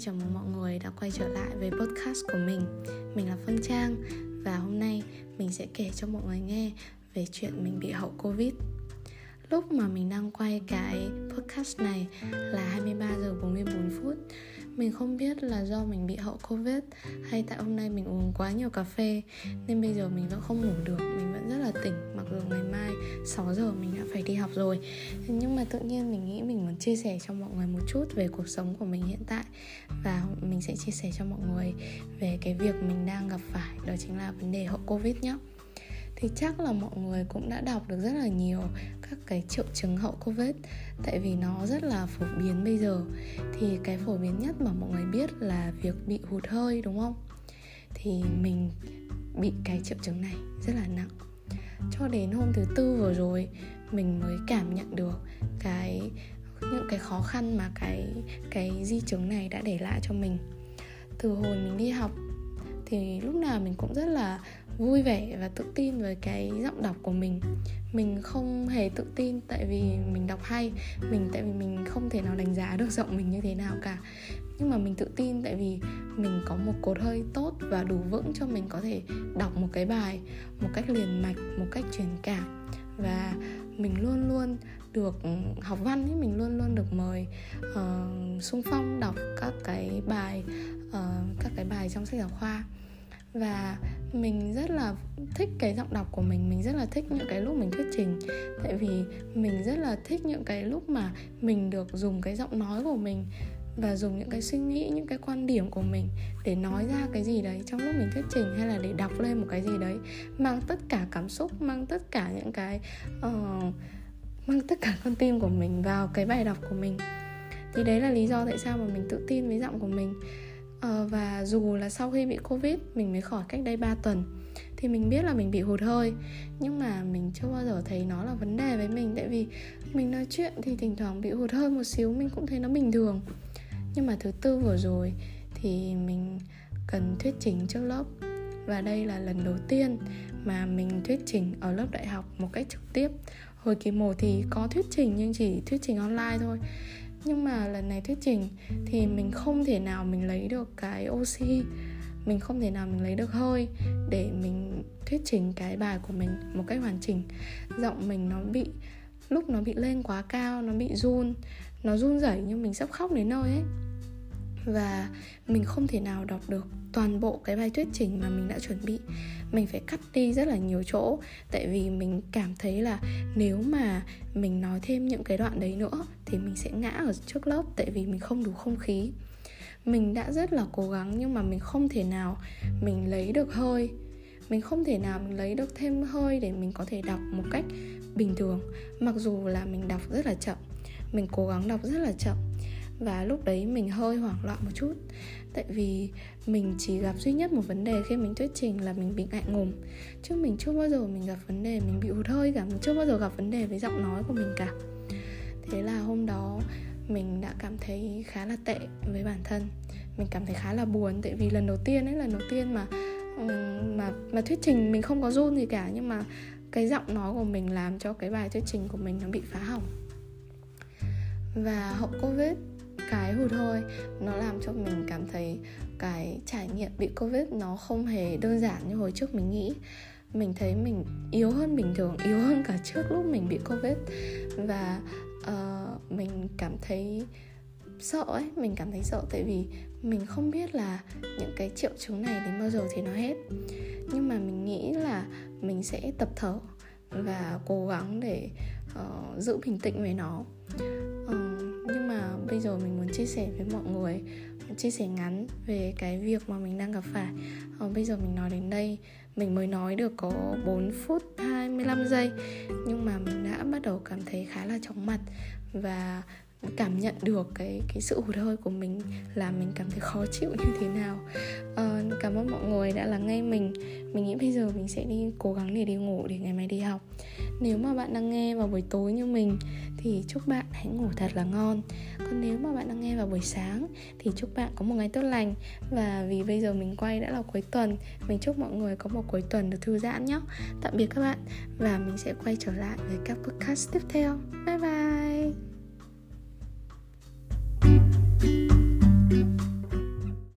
Xin chào mừng mọi người đã quay trở lại với podcast của mình. Mình là Phương Trang Và hôm nay mình sẽ kể cho mọi người nghe về chuyện mình bị hậu Covid. Lúc mà mình đang quay cái podcast này là 23 giờ 44 phút mình không biết là do mình bị hậu covid hay tại hôm nay mình uống quá nhiều cà phê, nên bây giờ mình vẫn không ngủ được, mình vẫn rất là tỉnh, mặc dù ngày mai 6 giờ mình đã phải đi học rồi. Nhưng mà tự nhiên mình nghĩ mình muốn chia sẻ cho mọi người một chút về cuộc sống của mình hiện tại và mình sẽ chia sẻ cho mọi người về cái việc mình đang gặp phải, đó chính là vấn đề hậu covid nhé thì chắc là mọi người cũng đã đọc được rất là nhiều các cái triệu chứng hậu covid, tại vì nó rất là phổ biến bây giờ. Thì cái phổ biến nhất mà mọi người biết là việc bị hụt hơi, đúng không? Thì mình bị cái triệu chứng này rất là nặng. Cho đến hôm thứ tư vừa rồi, mình mới cảm nhận được cái, những cái khó khăn mà cái cái di chứng này đã để lại cho mình. Từ hồi mình đi học, thì lúc nào mình cũng rất là vui vẻ và tự tin với cái giọng đọc của mình. Mình không hề tự tin tại vì mình đọc hay mình tại vì mình không thể nào đánh giá được giọng mình như thế nào cả. Nhưng mà mình tự tin tại vì mình có một cột hơi tốt và đủ vững cho mình có thể đọc một cái bài một cách liền mạch một cách truyền cảm. Và mình luôn luôn được học văn ấy mình luôn luôn được mời ờ, uh, xung phong đọc các cái bài uh, các cái bài trong sách giáo khoa và mình rất là thích cái giọng đọc của mình mình rất là thích những cái lúc mình thuyết trình. Tại vì mình rất là thích những cái lúc mà mình được dùng cái giọng nói của mình và dùng những cái suy nghĩ những cái quan điểm của mình để nói ra cái gì đấy trong lúc mình thuyết trình hay là để đọc lên một cái gì đấy mang tất cả cảm xúc mang tất cả những cái uh, mang tất cả con tim của mình vào cái bài đọc của mình. Thì đấy là lý do tại sao mà mình tự tin với giọng của mình à, và dù là sau khi bị covid mình mới khỏi cách đây 3 tuần thì mình biết là mình bị hụt hơi. Nhưng mà mình chưa bao giờ thấy nó là vấn đề với mình tại vì mình nói chuyện thì thỉnh thoảng bị hụt hơi một xíu mình cũng thấy nó bình thường. Nhưng mà thứ tư vừa rồi thì mình cần thuyết trình trước lớp. Và đây là lần đầu tiên mà mình thuyết trình ở lớp đại học một cách trực tiếp. Hồi kỳ một thì có thuyết trình nhưng chỉ thuyết trình online thôi nhưng mà lần này thuyết trình thì mình không thể nào mình lấy được cái oxy, mình không thể nào mình lấy được hơi để mình thuyết trình cái bài của mình một cách hoàn chỉnh. Giọng mình nó bị, lúc nó bị lên quá cao, nó bị run, nó run rẩy nhưng mình sắp khóc đến nơi ấy và mình không thể nào đọc được toàn bộ cái bài thuyết trình mà mình đã chuẩn bị. Mình phải cắt đi rất là nhiều chỗ. Tại vì mình cảm thấy là nếu mà mình nói thêm những cái đoạn đấy nữa thì mình sẽ ngã ở trước lớp, tại vì mình không đủ không khí. Mình đã rất là cố gắng nhưng mà mình không thể nào mình lấy được hơi. Mình không thể nào mình lấy được thêm hơi để mình có thể đọc một cách bình thường, mặc dù là mình đọc rất là chậm. Mình cố gắng đọc rất là chậm và lúc đấy mình hơi hoảng loạn một chút. Tại vì mình chỉ gặp duy nhất một vấn đề khi mình thuyết trình là mình bị ngại ngùng. Chứ mình chưa bao giờ mình gặp vấn đề, mình bị hụt hơi cả. Mình chưa bao giờ gặp vấn đề với giọng nói của mình cả. Thế là hôm đó mình đã cảm thấy khá là tệ với bản thân. Mình cảm thấy khá là buồn, tại vì lần đầu tiên ấy, lần đầu tiên mà ừ, mà mà thuyết trình mình không có run gì cả. Nhưng mà cái giọng nói của mình làm cho cái bài thuyết trình của mình nó bị phá hỏng. Và hậu covid cái hụt hơi nó làm cho mình cảm thấy cái trải nghiệm bị covid nó không hề đơn giản như hồi trước mình nghĩ. Mình thấy mình yếu hơn bình thường yếu hơn cả trước lúc mình bị covid. Và uh, mình cảm thấy sợ ấy mình cảm thấy sợ tại vì mình không biết là những cái triệu chứng này đến bao giờ thì nó hết. Nhưng mà mình nghĩ là mình sẽ tập thở và cố gắng để uh, giữ bình tĩnh với nó bây giờ mình muốn chia sẻ với mọi người chia sẻ ngắn về cái việc mà mình đang gặp phải. À, bây giờ mình nói đến đây mình mới nói được có 4 phút 25 giây nhưng mà mình đã bắt đầu cảm thấy khá là chóng mặt và cảm nhận được cái cái sự hụt hơi của mình là mình cảm thấy khó chịu như thế nào. À, cảm ơn mọi người đã lắng nghe mình mình nghĩ bây giờ mình sẽ đi, cố gắng để đi ngủ, để ngày mai đi học. Nếu mà bạn đang nghe vào buổi tối như mình, thì chúc bạn hãy ngủ thật là ngon. Còn nếu mà bạn đang nghe vào buổi sáng, thì chúc bạn có một ngày tốt lành. Và vì bây giờ mình quay đã là cuối tuần, mình chúc mọi người có một cuối tuần được thư giãn nhé. Tạm biệt các bạn, và mình sẽ quay trở lại với các podcast tiếp theo. Bye bye!